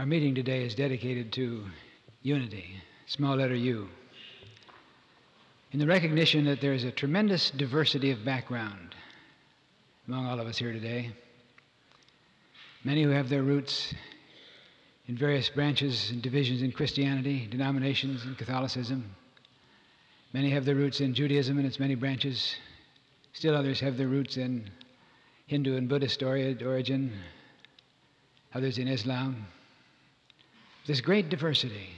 Our meeting today is dedicated to unity, small letter U. In the recognition that there is a tremendous diversity of background among all of us here today, many who have their roots in various branches and divisions in Christianity, denominations in Catholicism. Many have their roots in Judaism and its many branches. Still others have their roots in Hindu and Buddhist origin, others in Islam. This great diversity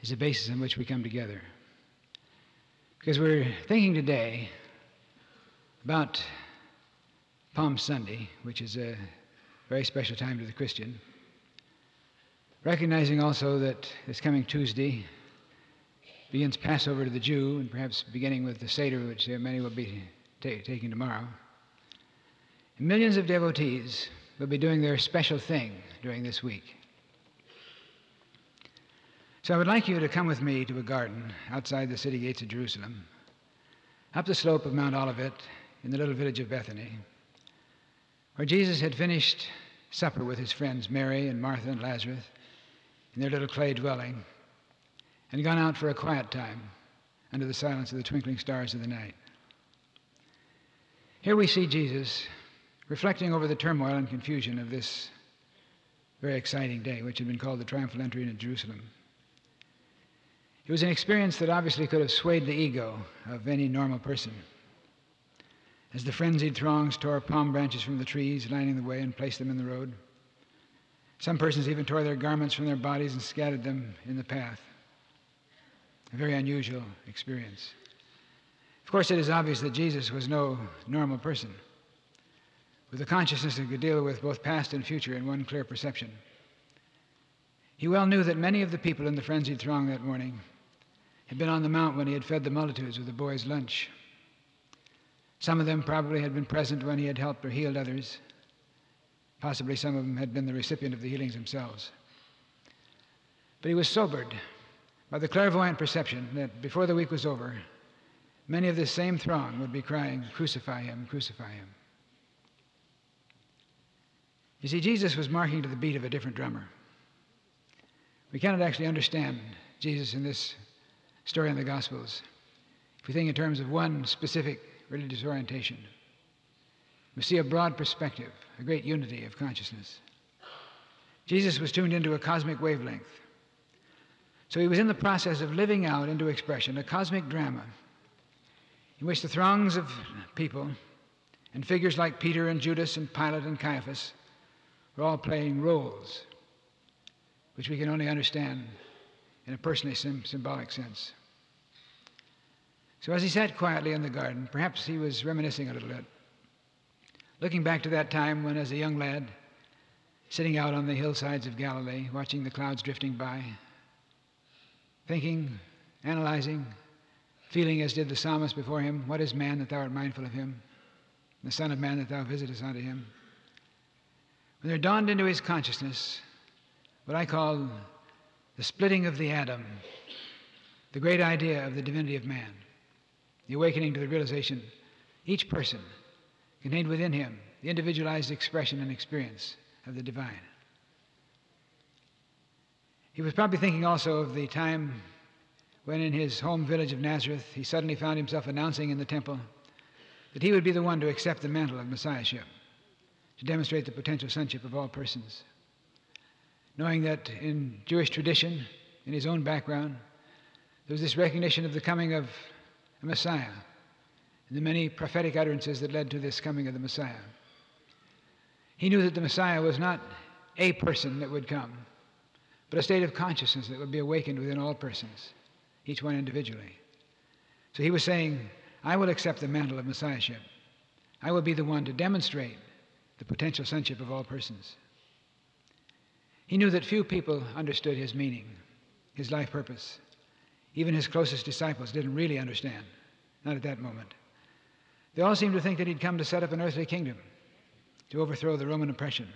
is the basis on which we come together. Because we're thinking today about Palm Sunday, which is a very special time to the Christian, recognizing also that this coming Tuesday begins Passover to the Jew, and perhaps beginning with the Seder, which many will be ta- taking tomorrow. And millions of devotees will be doing their special thing during this week. So I would like you to come with me to a garden outside the city gates of Jerusalem, up the slope of Mount Olivet in the little village of Bethany, where Jesus had finished supper with his friends Mary and Martha and Lazarus in their little clay dwelling and gone out for a quiet time under the silence of the twinkling stars of the night. Here we see Jesus reflecting over the turmoil and confusion of this very exciting day, which had been called the triumphal entry into Jerusalem. It was an experience that obviously could have swayed the ego of any normal person. As the frenzied throngs tore palm branches from the trees lining the way and placed them in the road, some persons even tore their garments from their bodies and scattered them in the path. A very unusual experience. Of course, it is obvious that Jesus was no normal person, with a consciousness that could deal with both past and future in one clear perception. He well knew that many of the people in the frenzied throng that morning had been on the mount when he had fed the multitudes with the boy's lunch. Some of them probably had been present when he had helped or healed others. Possibly some of them had been the recipient of the healings themselves. But he was sobered by the clairvoyant perception that before the week was over, many of this same throng would be crying, Crucify him, crucify him. You see, Jesus was marking to the beat of a different drummer. We cannot actually understand Jesus in this story in the Gospels. If we think in terms of one specific religious orientation, we see a broad perspective, a great unity of consciousness. Jesus was tuned into a cosmic wavelength. So he was in the process of living out into expression a cosmic drama in which the throngs of people and figures like Peter and Judas and Pilate and Caiaphas were all playing roles which we can only understand in a personally symbolic sense. So as he sat quietly in the garden, perhaps he was reminiscing a little bit, looking back to that time when, as a young lad, sitting out on the hillsides of Galilee, watching the clouds drifting by, thinking, analyzing, feeling as did the psalmist before him, What is man that thou art mindful of him? The Son of Man that thou visitest unto him. When there dawned into his consciousness what I call the splitting of the atom, the great idea of the divinity of man the awakening to the realization each person contained within him the individualized expression and experience of the divine. He was probably thinking also of the time when, in his home village of Nazareth, he suddenly found himself announcing in the temple that he would be the one to accept the mantle of messiahship, to demonstrate the potential sonship of all persons. Knowing that in Jewish tradition, in his own background, there was this recognition of the coming of a Messiah, and the many prophetic utterances that led to this coming of the Messiah. He knew that the Messiah was not a person that would come, but a state of consciousness that would be awakened within all persons, each one individually. So he was saying, I will accept the mantle of Messiahship. I will be the one to demonstrate the potential sonship of all persons. He knew that few people understood his meaning, his life purpose. Even his closest disciples didn't really understand, not at that moment. They all seemed to think that he'd come to set up an earthly kingdom, to overthrow the Roman oppression.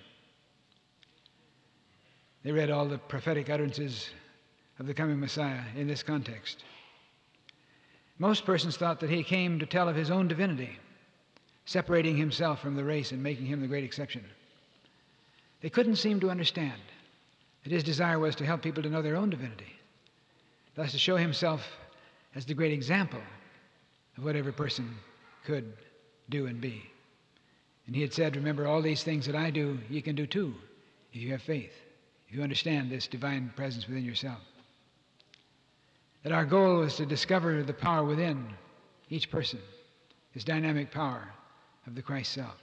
They read all the prophetic utterances of the coming Messiah in this context. Most persons thought that he came to tell of his own divinity, separating himself from the race and making him the great exception. They couldn't seem to understand that his desire was to help people to know their own divinity, thus to show himself as the great example of what every person could do and be. And he had said, Remember, all these things that I do, you can do too, if you have faith, if you understand this divine presence within yourself. That our goal was to discover the power within each person, this dynamic power of the Christ self.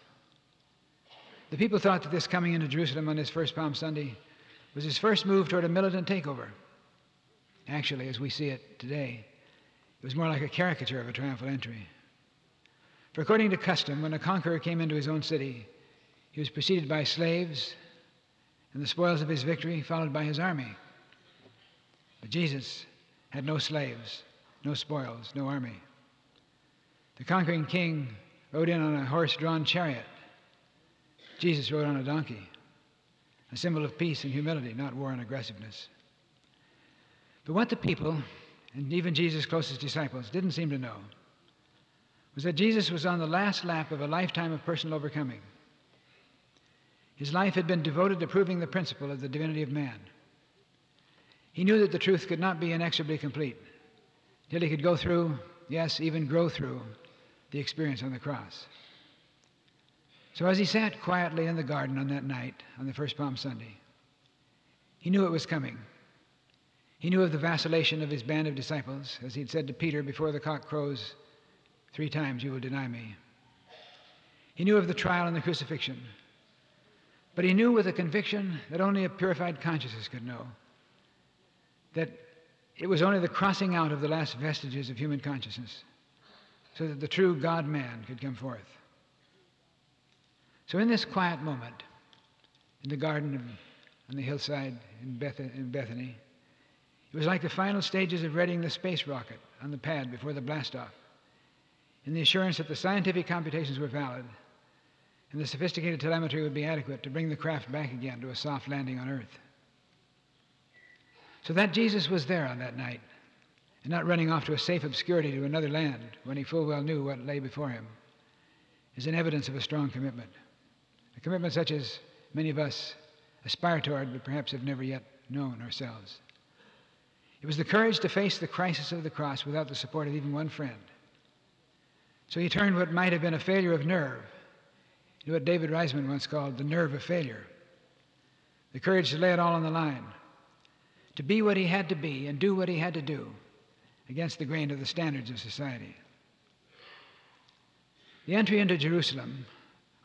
The people thought that this coming into Jerusalem on this first Palm Sunday was his first move toward a militant takeover. Actually, as we see it today, it was more like a caricature of a triumphal entry. For according to custom, when a conqueror came into his own city, he was preceded by slaves and the spoils of his victory, followed by his army. But Jesus had no slaves, no spoils, no army. The conquering king rode in on a horse drawn chariot. Jesus rode on a donkey, a symbol of peace and humility, not war and aggressiveness. But what the people, and even Jesus' closest disciples, didn't seem to know was that Jesus was on the last lap of a lifetime of personal overcoming. His life had been devoted to proving the principle of the divinity of man. He knew that the truth could not be inexorably complete till he could go through, yes, even grow through, the experience on the cross. So as he sat quietly in the garden on that night, on the first Palm Sunday, he knew it was coming. He knew of the vacillation of his band of disciples, as he'd said to Peter before the cock crows, Three times you will deny me. He knew of the trial and the crucifixion, but he knew with a conviction that only a purified consciousness could know that it was only the crossing out of the last vestiges of human consciousness so that the true God man could come forth. So, in this quiet moment, in the garden on the hillside in, Beth- in Bethany, it was like the final stages of readying the space rocket on the pad before the blastoff in the assurance that the scientific computations were valid and the sophisticated telemetry would be adequate to bring the craft back again to a soft landing on Earth. So that Jesus was there on that night and not running off to a safe obscurity to another land when he full well knew what lay before him is an evidence of a strong commitment. A commitment such as many of us aspire toward but perhaps have never yet known ourselves. It was the courage to face the crisis of the cross without the support of even one friend so he turned what might have been a failure of nerve into what David Riesman once called the nerve of failure. The courage to lay it all on the line, to be what he had to be and do what he had to do against the grain of the standards of society. The entry into Jerusalem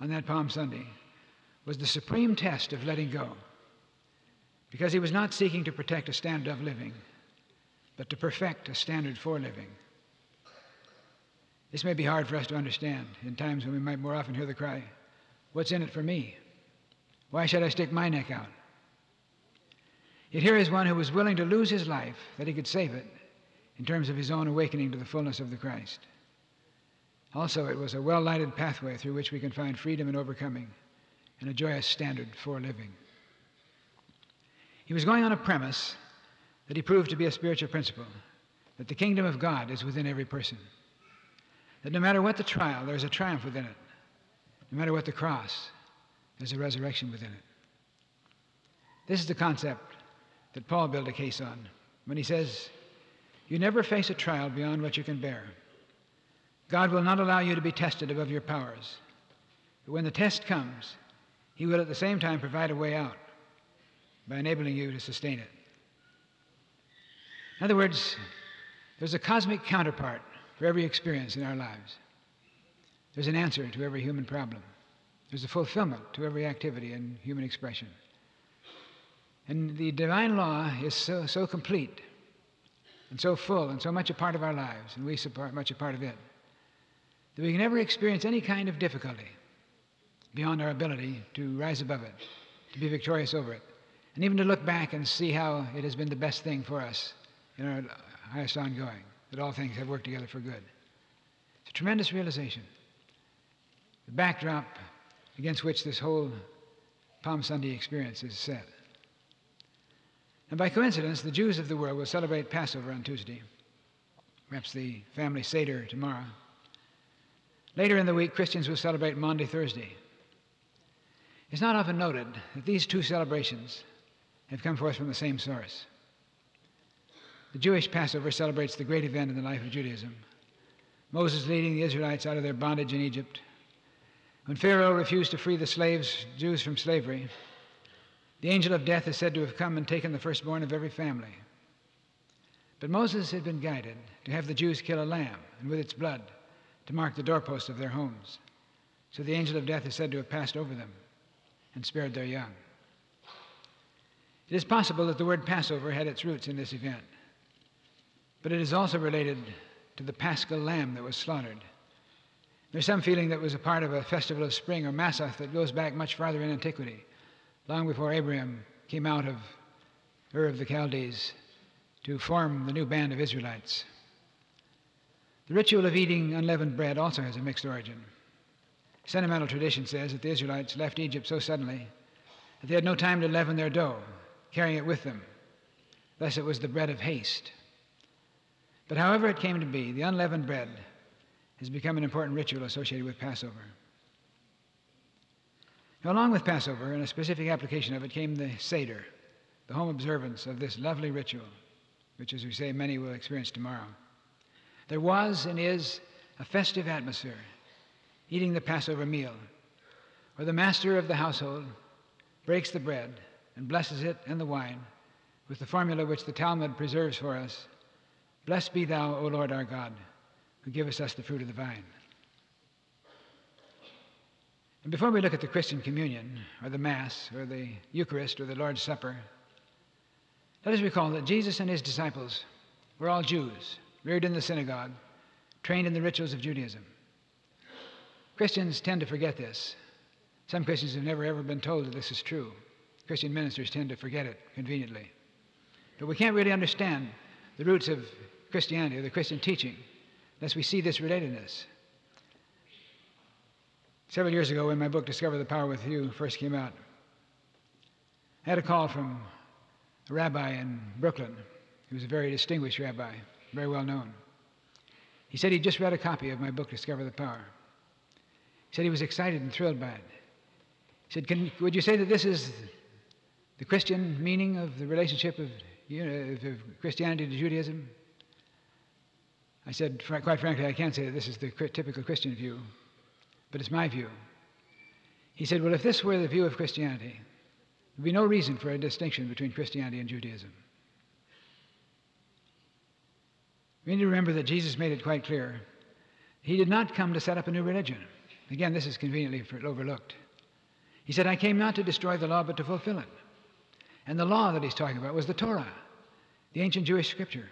on that Palm Sunday was the supreme test of letting go, because he was not seeking to protect a standard of living, but to perfect a standard for living. This may be hard for us to understand in times when we might more often hear the cry, What's in it for me? Why should I stick my neck out? Yet here is one who was willing to lose his life that he could save it in terms of his own awakening to the fullness of the Christ. Also, it was a well lighted pathway through which we can find freedom and overcoming and a joyous standard for living. He was going on a premise that he proved to be a spiritual principle that the kingdom of God is within every person. That no matter what the trial, there's a triumph within it. No matter what the cross, there's a resurrection within it. This is the concept that Paul built a case on when he says, You never face a trial beyond what you can bear. God will not allow you to be tested above your powers. But when the test comes, He will at the same time provide a way out by enabling you to sustain it. In other words, there's a cosmic counterpart for every experience in our lives. There's an answer to every human problem. There's a fulfillment to every activity and human expression. And the divine law is so, so complete and so full and so much a part of our lives, and we so much a part of it, that we can never experience any kind of difficulty beyond our ability to rise above it, to be victorious over it, and even to look back and see how it has been the best thing for us in our highest ongoing that all things have worked together for good. It's a tremendous realization. The backdrop against which this whole Palm Sunday experience is set. And by coincidence, the Jews of the world will celebrate Passover on Tuesday, perhaps the family Seder tomorrow. Later in the week, Christians will celebrate Maundy Thursday. It's not often noted that these two celebrations have come forth from the same source. The Jewish Passover celebrates the great event in the life of Judaism Moses leading the Israelites out of their bondage in Egypt. When Pharaoh refused to free the slaves, Jews from slavery, the angel of death is said to have come and taken the firstborn of every family. But Moses had been guided to have the Jews kill a lamb, and with its blood to mark the doorposts of their homes. So the angel of death is said to have passed over them and spared their young. It is possible that the word Passover had its roots in this event, but it is also related to the paschal lamb that was slaughtered. There's some feeling that was a part of a festival of spring or Massath that goes back much farther in antiquity, long before Abraham came out of Ur of the Chaldees to form the new band of Israelites. The ritual of eating unleavened bread also has a mixed origin. Sentimental tradition says that the Israelites left Egypt so suddenly that they had no time to leaven their dough, carrying it with them. Thus, it was the bread of haste. But however it came to be, the unleavened bread has become an important ritual associated with Passover. Now, along with Passover, and a specific application of it, came the Seder, the home observance of this lovely ritual, which, as we say, many will experience tomorrow. There was and is a festive atmosphere eating the Passover meal, where the master of the household breaks the bread and blesses it and the wine with the formula which the Talmud preserves for us Blessed be thou, O Lord our God, who givest us the fruit of the vine. And before we look at the Christian communion, or the Mass, or the Eucharist, or the Lord's Supper, let us recall that Jesus and his disciples were all Jews, reared in the synagogue, trained in the rituals of Judaism. Christians tend to forget this. Some Christians have never ever been told that this is true. Christian ministers tend to forget it conveniently. But we can't really understand the roots of Christianity or the Christian teaching unless we see this relatedness. Several years ago, when my book Discover the Power Within You first came out, I had a call from a rabbi in Brooklyn. He was a very distinguished rabbi, very well known. He said he'd just read a copy of my book Discover the Power. He said he was excited and thrilled by it. He said, Can, Would you say that this is the Christian meaning of the relationship of, you know, of Christianity to Judaism? I said, quite frankly, I can't say that this is the typical Christian view, but it's my view. He said, Well, if this were the view of Christianity, there'd be no reason for a distinction between Christianity and Judaism. We need to remember that Jesus made it quite clear. He did not come to set up a new religion. Again, this is conveniently overlooked. He said, I came not to destroy the law, but to fulfill it. And the law that he's talking about was the Torah, the ancient Jewish scripture.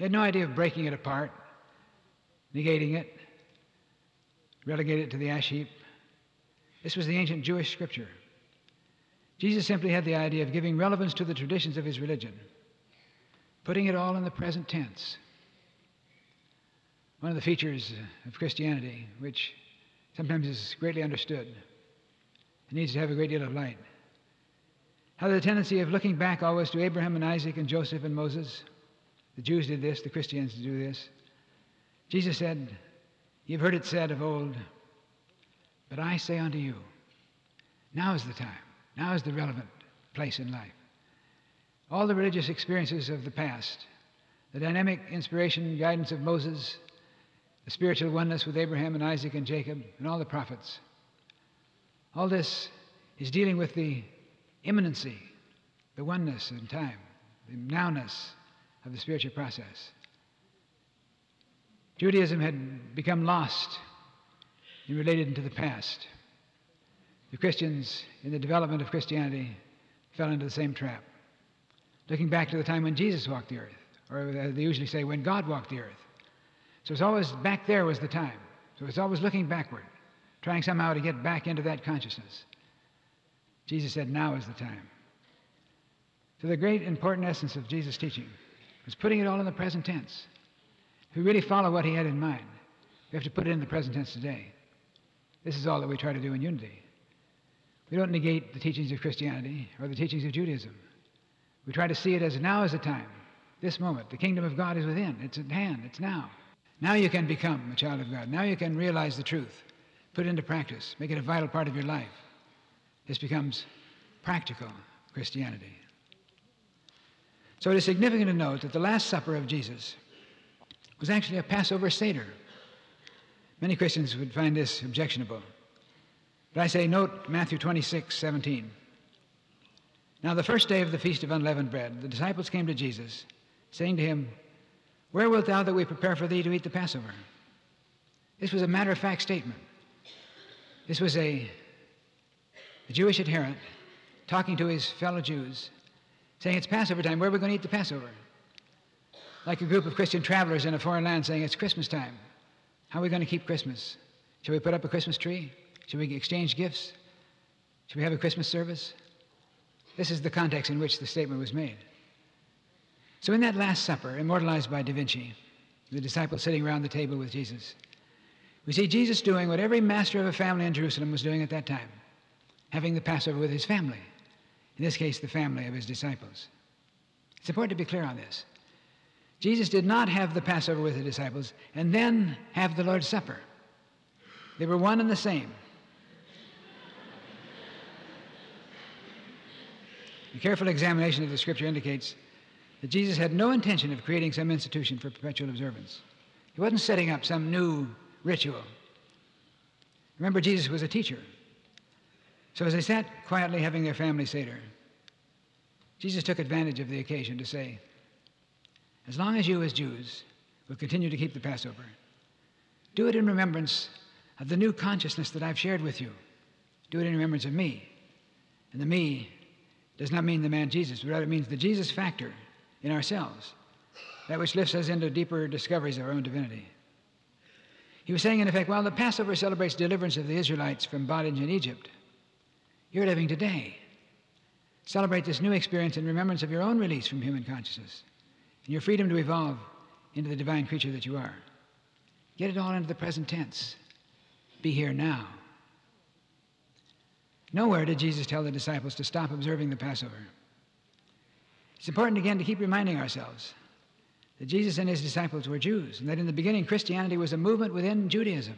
He had no idea of breaking it apart, negating it, relegating it to the ash heap. This was the ancient Jewish scripture. Jesus simply had the idea of giving relevance to the traditions of his religion, putting it all in the present tense. One of the features of Christianity, which sometimes is greatly understood, it needs to have a great deal of light. How the tendency of looking back always to Abraham and Isaac and Joseph and Moses the Jews did this, the Christians do this. Jesus said, You've heard it said of old, but I say unto you, now is the time. Now is the relevant place in life. All the religious experiences of the past, the dynamic inspiration guidance of Moses, the spiritual oneness with Abraham and Isaac and Jacob, and all the prophets, all this is dealing with the immanency, the oneness in time, the nowness of the spiritual process. Judaism had become lost and related to the past. The Christians, in the development of Christianity, fell into the same trap. Looking back to the time when Jesus walked the earth, or they usually say when God walked the earth. So it's always back there was the time. So it's always looking backward, trying somehow to get back into that consciousness. Jesus said, now is the time. So the great important essence of Jesus' teaching was putting it all in the present tense. If we really follow what he had in mind, we have to put it in the present tense today. This is all that we try to do in unity. We don't negate the teachings of Christianity or the teachings of Judaism. We try to see it as now is the time, this moment. The kingdom of God is within, it's at hand, it's now. Now you can become a child of God. Now you can realize the truth, put it into practice, make it a vital part of your life. This becomes practical Christianity. So it is significant to note that the Last Supper of Jesus was actually a Passover Seder. Many Christians would find this objectionable. But I say, note Matthew 26, 17. Now, the first day of the Feast of Unleavened Bread, the disciples came to Jesus, saying to him, Where wilt thou that we prepare for thee to eat the Passover? This was a matter of fact statement. This was a, a Jewish adherent talking to his fellow Jews, saying, It's Passover time. Where are we going to eat the Passover? Like a group of Christian travelers in a foreign land saying, It's Christmas time. How are we going to keep Christmas? Shall we put up a Christmas tree? Shall we exchange gifts? Shall we have a Christmas service? This is the context in which the statement was made. So, in that Last Supper, immortalized by Da Vinci, the disciples sitting around the table with Jesus, we see Jesus doing what every master of a family in Jerusalem was doing at that time having the Passover with his family. In this case, the family of his disciples. It's important to be clear on this. Jesus did not have the Passover with the disciples and then have the Lord's Supper. They were one and the same. A careful examination of the scripture indicates that Jesus had no intention of creating some institution for perpetual observance. He wasn't setting up some new ritual. Remember, Jesus was a teacher. So as they sat quietly having their family Seder, Jesus took advantage of the occasion to say, As long as you, as Jews, will continue to keep the Passover, do it in remembrance of the new consciousness that I've shared with you. Do it in remembrance of me. And the me does not mean the man Jesus, but rather it means the Jesus factor in ourselves, that which lifts us into deeper discoveries of our own divinity. He was saying, in effect, while the Passover celebrates deliverance of the Israelites from bondage in Egypt, you're living today. Celebrate this new experience in remembrance of your own release from human consciousness and your freedom to evolve into the divine creature that you are. Get it all into the present tense. Be here now. Nowhere did Jesus tell the disciples to stop observing the Passover. It's important again to keep reminding ourselves that Jesus and his disciples were Jews, and that in the beginning Christianity was a movement within Judaism.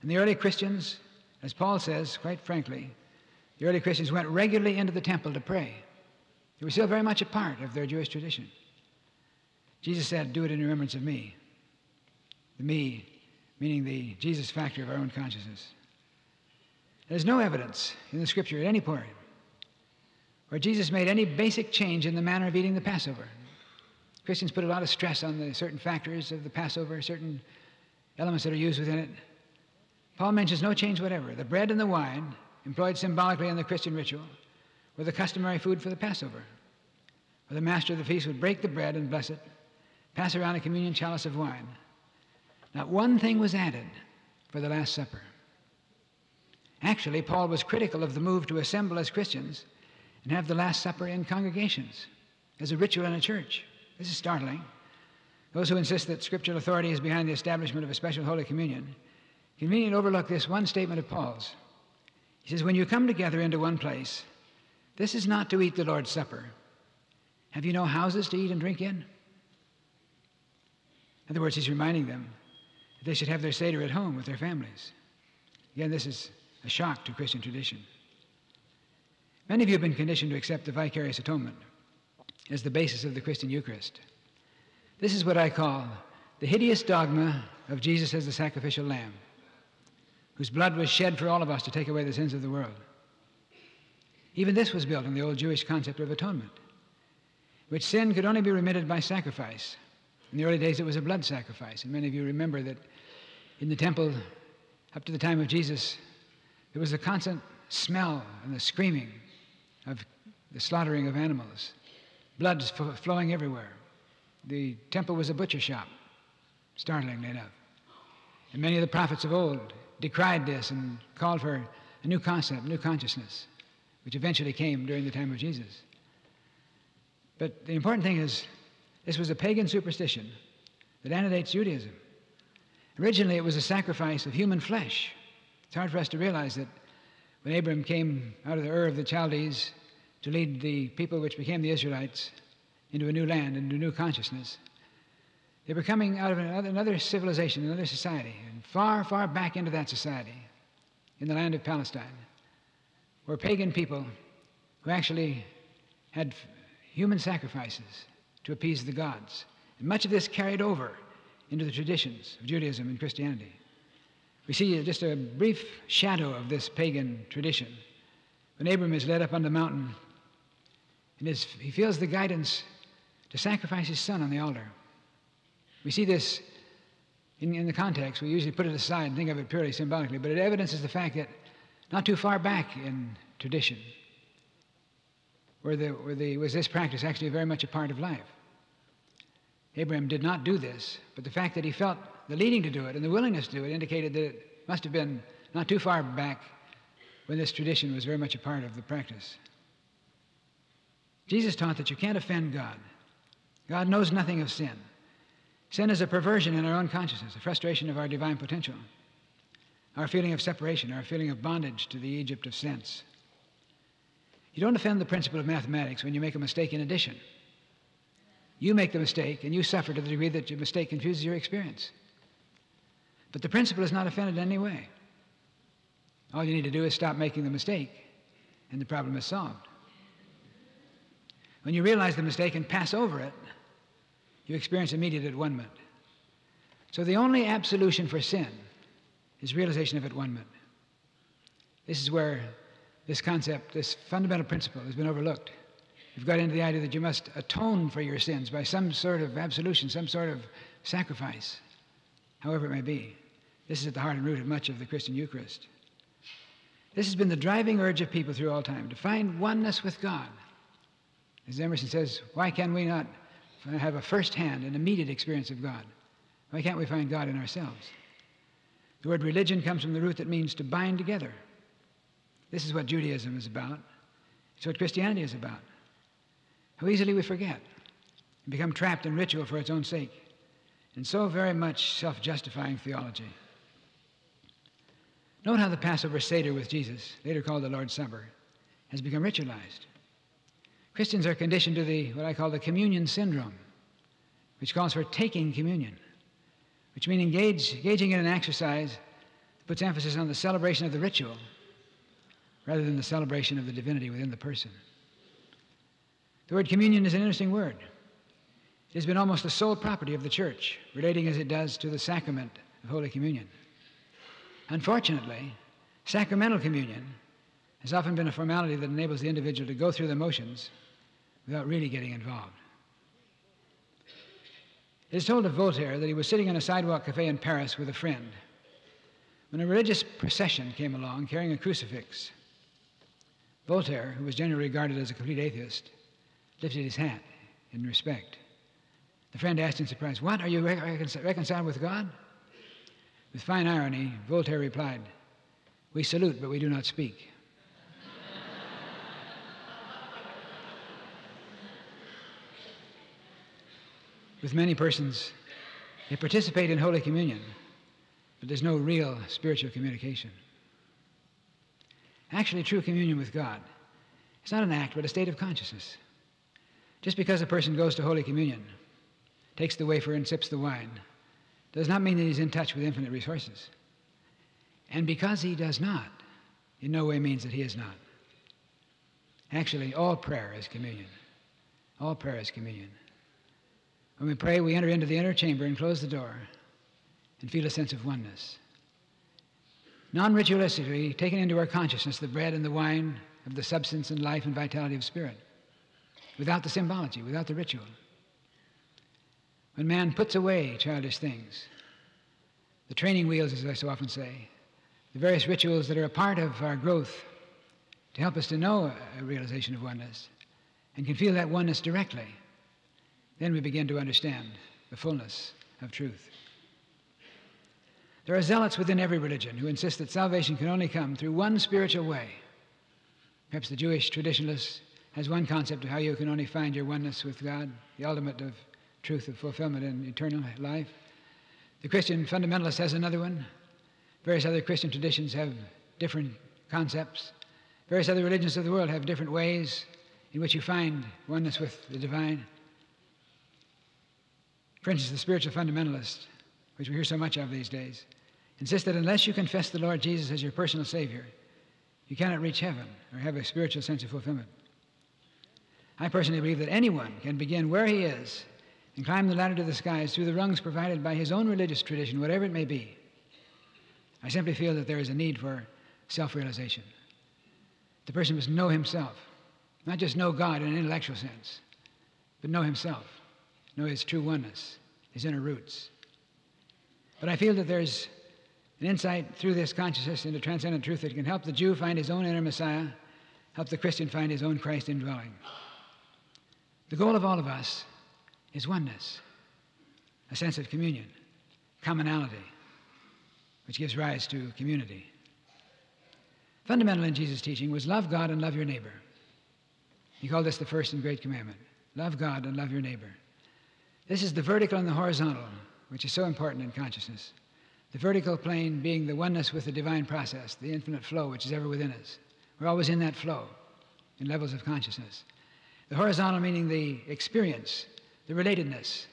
And the early Christians, as Paul says, quite frankly, the early Christians went regularly into the temple to pray. They were still very much a part of their Jewish tradition. Jesus said, Do it in remembrance of me. The me, meaning the Jesus factor of our own consciousness. There's no evidence in the scripture at any point where Jesus made any basic change in the manner of eating the Passover. Christians put a lot of stress on the certain factors of the Passover, certain elements that are used within it. Paul mentions no change whatever. The bread and the wine, employed symbolically in the Christian ritual, were the customary food for the Passover. Where the master of the feast would break the bread and bless it, pass around a communion chalice of wine. Not one thing was added for the Last Supper. Actually, Paul was critical of the move to assemble as Christians and have the Last Supper in congregations as a ritual in a church. This is startling. Those who insist that scriptural authority is behind the establishment of a special Holy Communion conveniently overlook this one statement of Paul's. He says, When you come together into one place, this is not to eat the Lord's Supper. Have you no houses to eat and drink in? In other words, he's reminding them that they should have their Seder at home with their families. Again, this is a shock to Christian tradition. Many of you have been conditioned to accept the vicarious atonement as the basis of the Christian Eucharist. This is what I call the hideous dogma of Jesus as the sacrificial lamb, whose blood was shed for all of us to take away the sins of the world. Even this was built on the old Jewish concept of atonement, which sin could only be remitted by sacrifice. In the early days, it was a blood sacrifice, and many of you remember that in the temple, up to the time of Jesus, there was a constant smell and the screaming of the slaughtering of animals, blood flowing everywhere. The temple was a butcher shop, startlingly enough. And many of the prophets of old decried this and called for a new concept, new consciousness, which eventually came during the time of Jesus. But the important thing is, this was a pagan superstition that antedates Judaism. Originally, it was a sacrifice of human flesh it's hard for us to realize that when Abram came out of the Ur of the Chaldees to lead the people which became the Israelites into a new land, into a new consciousness, they were coming out of another, another civilization, another society, and far, far back into that society, in the land of Palestine, were pagan people who actually had human sacrifices to appease the gods. And much of this carried over into the traditions of Judaism and Christianity. We see just a brief shadow of this pagan tradition when Abram is led up on the mountain and is, he feels the guidance to sacrifice his son on the altar. We see this in, in the context. We usually put it aside and think of it purely symbolically, but it evidences the fact that not too far back in tradition, the, the, was this practice actually very much a part of life. Abraham did not do this, but the fact that he felt the leading to do it and the willingness to do it indicated that it must have been not too far back when this tradition was very much a part of the practice. Jesus taught that you can't offend God. God knows nothing of sin. Sin is a perversion in our own consciousness, a frustration of our divine potential, our feeling of separation, our feeling of bondage to the Egypt of sense. You don't offend the principle of mathematics when you make a mistake in addition. You make the mistake and you suffer to the degree that your mistake confuses your experience. But the principle is not offended in any way. All you need to do is stop making the mistake, and the problem is solved. When you realize the mistake and pass over it, you experience immediate at-one-ment. So the only absolution for sin is realization of at-one-ment. This is where this concept, this fundamental principle, has been overlooked. You've got into the idea that you must atone for your sins by some sort of absolution, some sort of sacrifice, however it may be. This is at the heart and root of much of the Christian Eucharist. This has been the driving urge of people through all time to find oneness with God. As Emerson says, why can we not have a first hand and immediate experience of God? Why can't we find God in ourselves? The word religion comes from the root that means to bind together. This is what Judaism is about. It's what Christianity is about. How easily we forget and become trapped in ritual for its own sake, and so very much self justifying theology. Note how the Passover Seder with Jesus, later called the Lord's Supper, has become ritualized. Christians are conditioned to the what I call the communion syndrome, which calls for taking communion, which means engage, engaging in an exercise that puts emphasis on the celebration of the ritual rather than the celebration of the divinity within the person. The word communion is an interesting word. It has been almost the sole property of the church, relating as it does to the sacrament of Holy Communion. Unfortunately, sacramental communion has often been a formality that enables the individual to go through the motions without really getting involved. It is told of Voltaire that he was sitting in a sidewalk cafe in Paris with a friend when a religious procession came along carrying a crucifix. Voltaire, who was generally regarded as a complete atheist, lifted his hat in respect. The friend asked in surprise, What? Are you reconciled with God? With fine irony, Voltaire replied, We salute, but we do not speak. With many persons, they participate in Holy Communion, but there's no real spiritual communication. Actually, true communion with God is not an act, but a state of consciousness. Just because a person goes to Holy Communion, takes the wafer and sips the wine, does not mean that he's in touch with infinite resources. And because he does not, in no way means that he is not. Actually, all prayer is communion. All prayer is communion. When we pray, we enter into the inner chamber and close the door and feel a sense of oneness. Non ritualistically, taken into our consciousness the bread and the wine of the substance and life and vitality of spirit, without the symbology, without the ritual. When man puts away childish things, the training wheels, as I so often say, the various rituals that are a part of our growth to help us to know a realization of oneness and can feel that oneness directly, then we begin to understand the fullness of truth. There are zealots within every religion who insist that salvation can only come through one spiritual way. Perhaps the Jewish traditionalist has one concept of how you can only find your oneness with God, the ultimate of truth of fulfillment in eternal life. The Christian fundamentalist has another one. Various other Christian traditions have different concepts. Various other religions of the world have different ways in which you find oneness with the divine. For instance, the spiritual fundamentalist, which we hear so much of these days, insists that unless you confess the Lord Jesus as your personal Savior, you cannot reach heaven or have a spiritual sense of fulfillment. I personally believe that anyone can begin where he is and climb the ladder to the skies through the rungs provided by his own religious tradition, whatever it may be. I simply feel that there is a need for self realization. The person must know himself, not just know God in an intellectual sense, but know himself, know his true oneness, his inner roots. But I feel that there's an insight through this consciousness into transcendent truth that can help the Jew find his own inner Messiah, help the Christian find his own Christ indwelling. The goal of all of us is oneness, a sense of communion, commonality, which gives rise to community. Fundamental in Jesus' teaching was love God and love your neighbor. He called this the first and great commandment love God and love your neighbor. This is the vertical and the horizontal, which is so important in consciousness. The vertical plane being the oneness with the divine process, the infinite flow which is ever within us. We're always in that flow in levels of consciousness. The horizontal meaning the experience, the relatedness,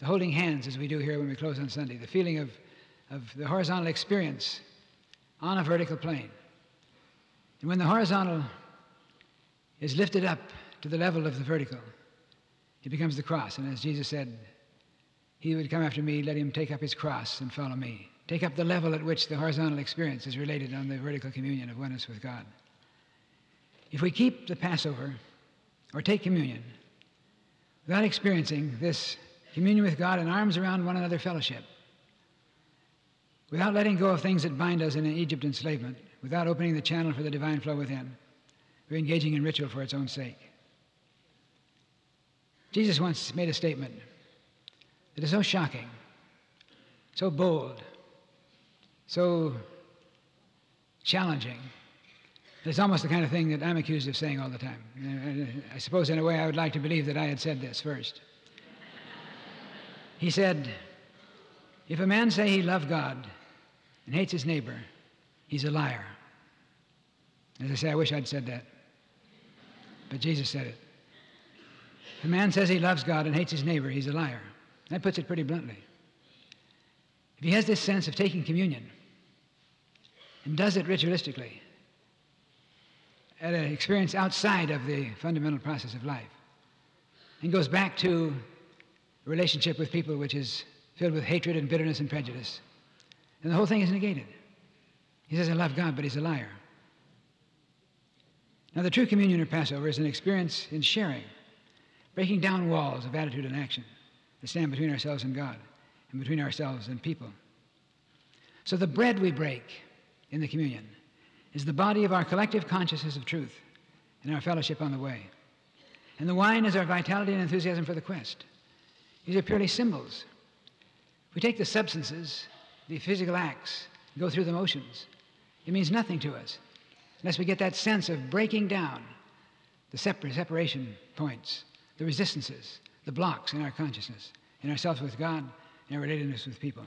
the holding hands as we do here when we close on Sunday, the feeling of, of the horizontal experience on a vertical plane. And when the horizontal is lifted up to the level of the vertical, it becomes the cross. And as Jesus said, He would come after me, let him take up his cross and follow me. Take up the level at which the horizontal experience is related on the vertical communion of oneness with God. If we keep the Passover or take communion without experiencing this communion with God and arms around one another fellowship, without letting go of things that bind us in an Egypt enslavement, without opening the channel for the divine flow within, we're engaging in ritual for its own sake. Jesus once made a statement that is so shocking, so bold, so challenging. It's almost the kind of thing that I'm accused of saying all the time. I suppose, in a way, I would like to believe that I had said this first. He said, If a man say he loved God and hates his neighbor, he's a liar. As I say, I wish I'd said that. But Jesus said it. If a man says he loves God and hates his neighbor, he's a liar. That puts it pretty bluntly. If he has this sense of taking communion and does it ritualistically, at an experience outside of the fundamental process of life, and goes back to a relationship with people which is filled with hatred and bitterness and prejudice, and the whole thing is negated. He says, I love God, but he's a liar. Now, the true communion or Passover is an experience in sharing, breaking down walls of attitude and action that stand between ourselves and God and between ourselves and people. So, the bread we break in the communion is the body of our collective consciousness of truth and our fellowship on the way. And the wine is our vitality and enthusiasm for the quest. These are purely symbols. We take the substances, the physical acts, go through the motions. It means nothing to us unless we get that sense of breaking down the separ- separation points, the resistances, the blocks in our consciousness, in ourselves with God, in our relatedness with people.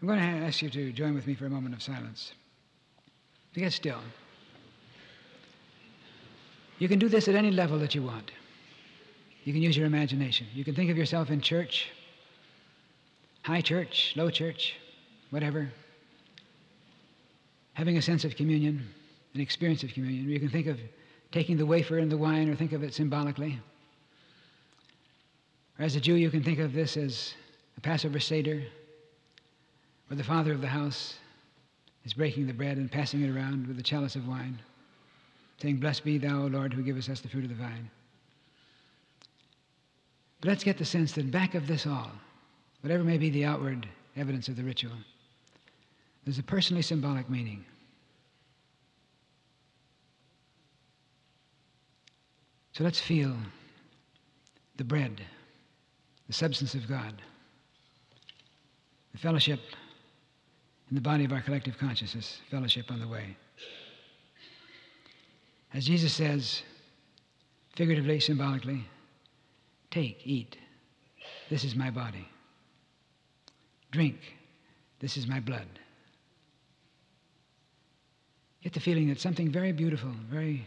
I'm going to ask you to join with me for a moment of silence. To get still. You can do this at any level that you want. You can use your imagination. You can think of yourself in church, high church, low church, whatever, having a sense of communion, an experience of communion. You can think of taking the wafer and the wine or think of it symbolically. Or as a Jew, you can think of this as a Passover Seder, where the father of the house is breaking the bread and passing it around with the chalice of wine, saying, Blessed be thou, O Lord, who givest us the fruit of the vine. But let's get the sense that back of this all, whatever may be the outward evidence of the ritual, there's a personally symbolic meaning. So let's feel the bread, the substance of God, the fellowship in the body of our collective consciousness, fellowship on the way. As Jesus says, figuratively, symbolically, take, eat. This is my body. Drink. This is my blood. Get the feeling that something very beautiful, very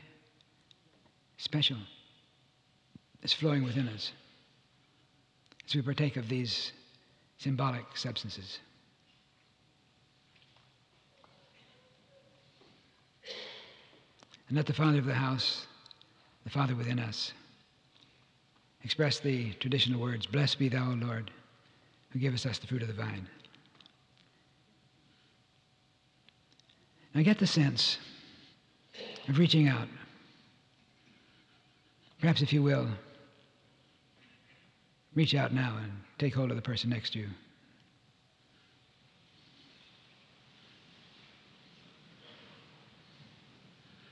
special is flowing within us as we partake of these symbolic substances. and let the Father of the house, the Father within us, express the traditional words Blessed be thou, O Lord, who givest us the fruit of the vine. I get the sense of reaching out. Perhaps, if you will, reach out now and take hold of the person next to you.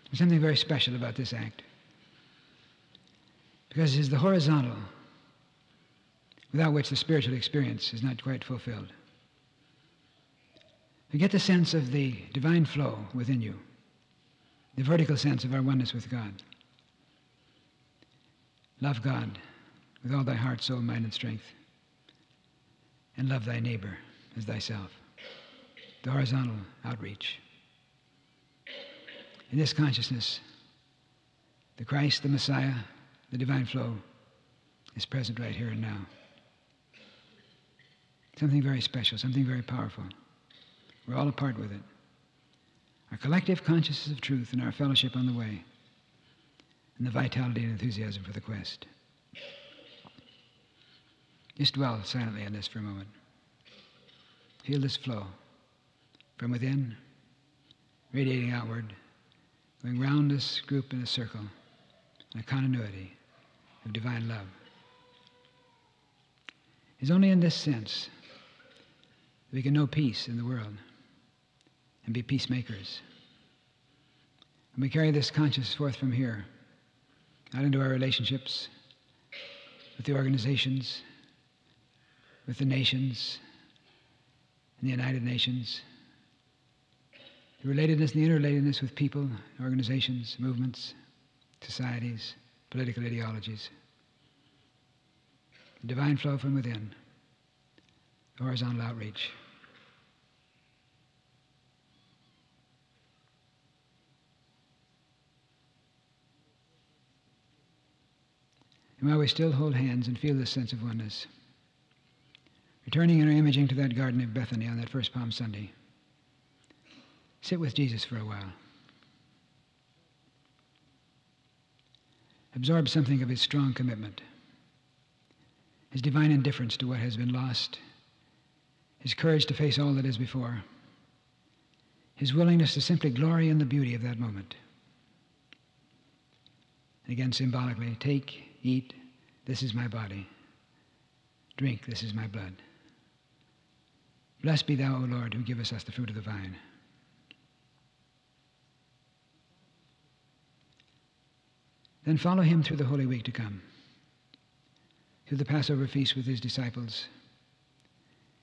There's something very special about this act because it is the horizontal without which the spiritual experience is not quite fulfilled. You get the sense of the divine flow within you, the vertical sense of our oneness with God. Love God with all thy heart, soul, mind, and strength, and love thy neighbor as thyself. The horizontal outreach. In this consciousness, the Christ, the Messiah, the divine flow is present right here and now. Something very special, something very powerful. We're all a part with it. Our collective consciousness of truth and our fellowship on the way, and the vitality and enthusiasm for the quest. Just dwell silently on this for a moment. Feel this flow from within, radiating outward, going round this group in a circle, in a continuity of divine love. It's only in this sense that we can know peace in the world and be peacemakers. And we carry this consciousness forth from here, out into our relationships with the organizations, with the nations, and the United Nations, the relatedness and the interrelatedness with people, organizations, movements, societies, political ideologies, the divine flow from within, horizontal outreach. And while we still hold hands and feel this sense of oneness, returning in our imaging to that Garden of Bethany on that first Palm Sunday, sit with Jesus for a while. Absorb something of his strong commitment, his divine indifference to what has been lost, his courage to face all that is before, his willingness to simply glory in the beauty of that moment. And again, symbolically, take Eat, this is my body. Drink, this is my blood. Blessed be thou, O Lord, who givest us the fruit of the vine. Then follow him through the Holy Week to come, through the Passover feast with his disciples,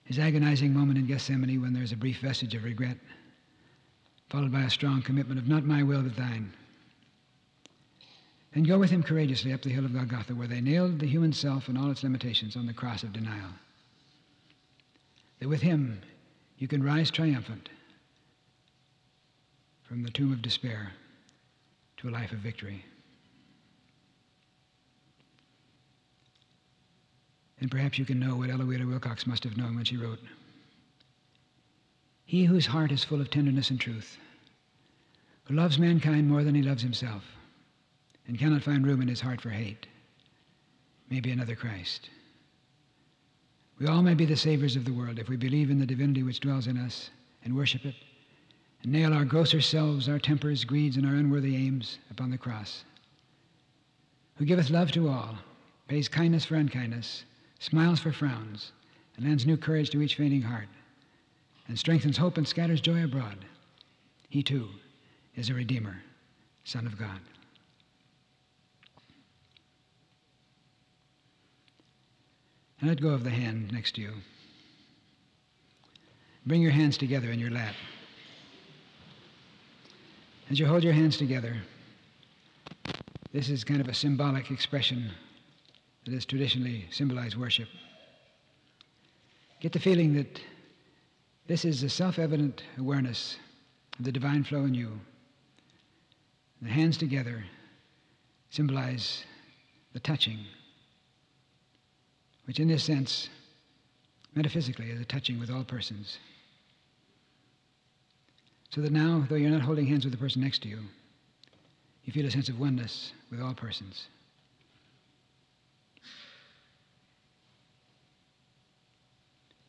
his agonizing moment in Gethsemane when there's a brief vestige of regret, followed by a strong commitment of not my will but thine. And go with him courageously up the hill of Golgotha, where they nailed the human self and all its limitations on the cross of denial. That with him you can rise triumphant from the tomb of despair to a life of victory. And perhaps you can know what Ella Wheeler Wilcox must have known when she wrote He whose heart is full of tenderness and truth, who loves mankind more than he loves himself, and cannot find room in his heart for hate may be another Christ. We all may be the saviors of the world if we believe in the divinity which dwells in us and worship it, and nail our grosser selves, our tempers, greeds, and our unworthy aims upon the cross. Who giveth love to all, pays kindness for unkindness, smiles for frowns, and lends new courage to each fainting heart, and strengthens hope and scatters joy abroad. He too is a Redeemer, Son of God. And let go of the hand next to you. Bring your hands together in your lap. As you hold your hands together, this is kind of a symbolic expression that has traditionally symbolized worship. Get the feeling that this is a self evident awareness of the divine flow in you. The hands together symbolize the touching which in this sense, metaphysically, is a touching with all persons. So that now, though you're not holding hands with the person next to you, you feel a sense of oneness with all persons.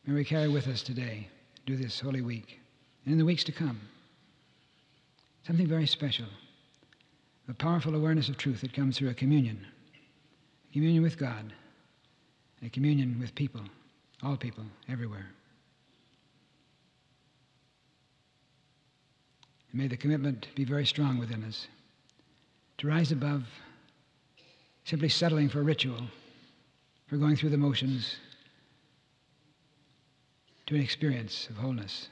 May we carry with us today, do this Holy Week, and in the weeks to come, something very special, a powerful awareness of truth that comes through a communion, a communion with God, a communion with people, all people, everywhere. And may the commitment be very strong within us to rise above simply settling for ritual, for going through the motions, to an experience of wholeness.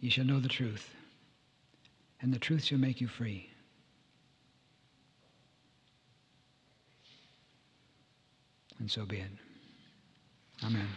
Ye shall know the truth, and the truth shall make you free. And so be it. Amen.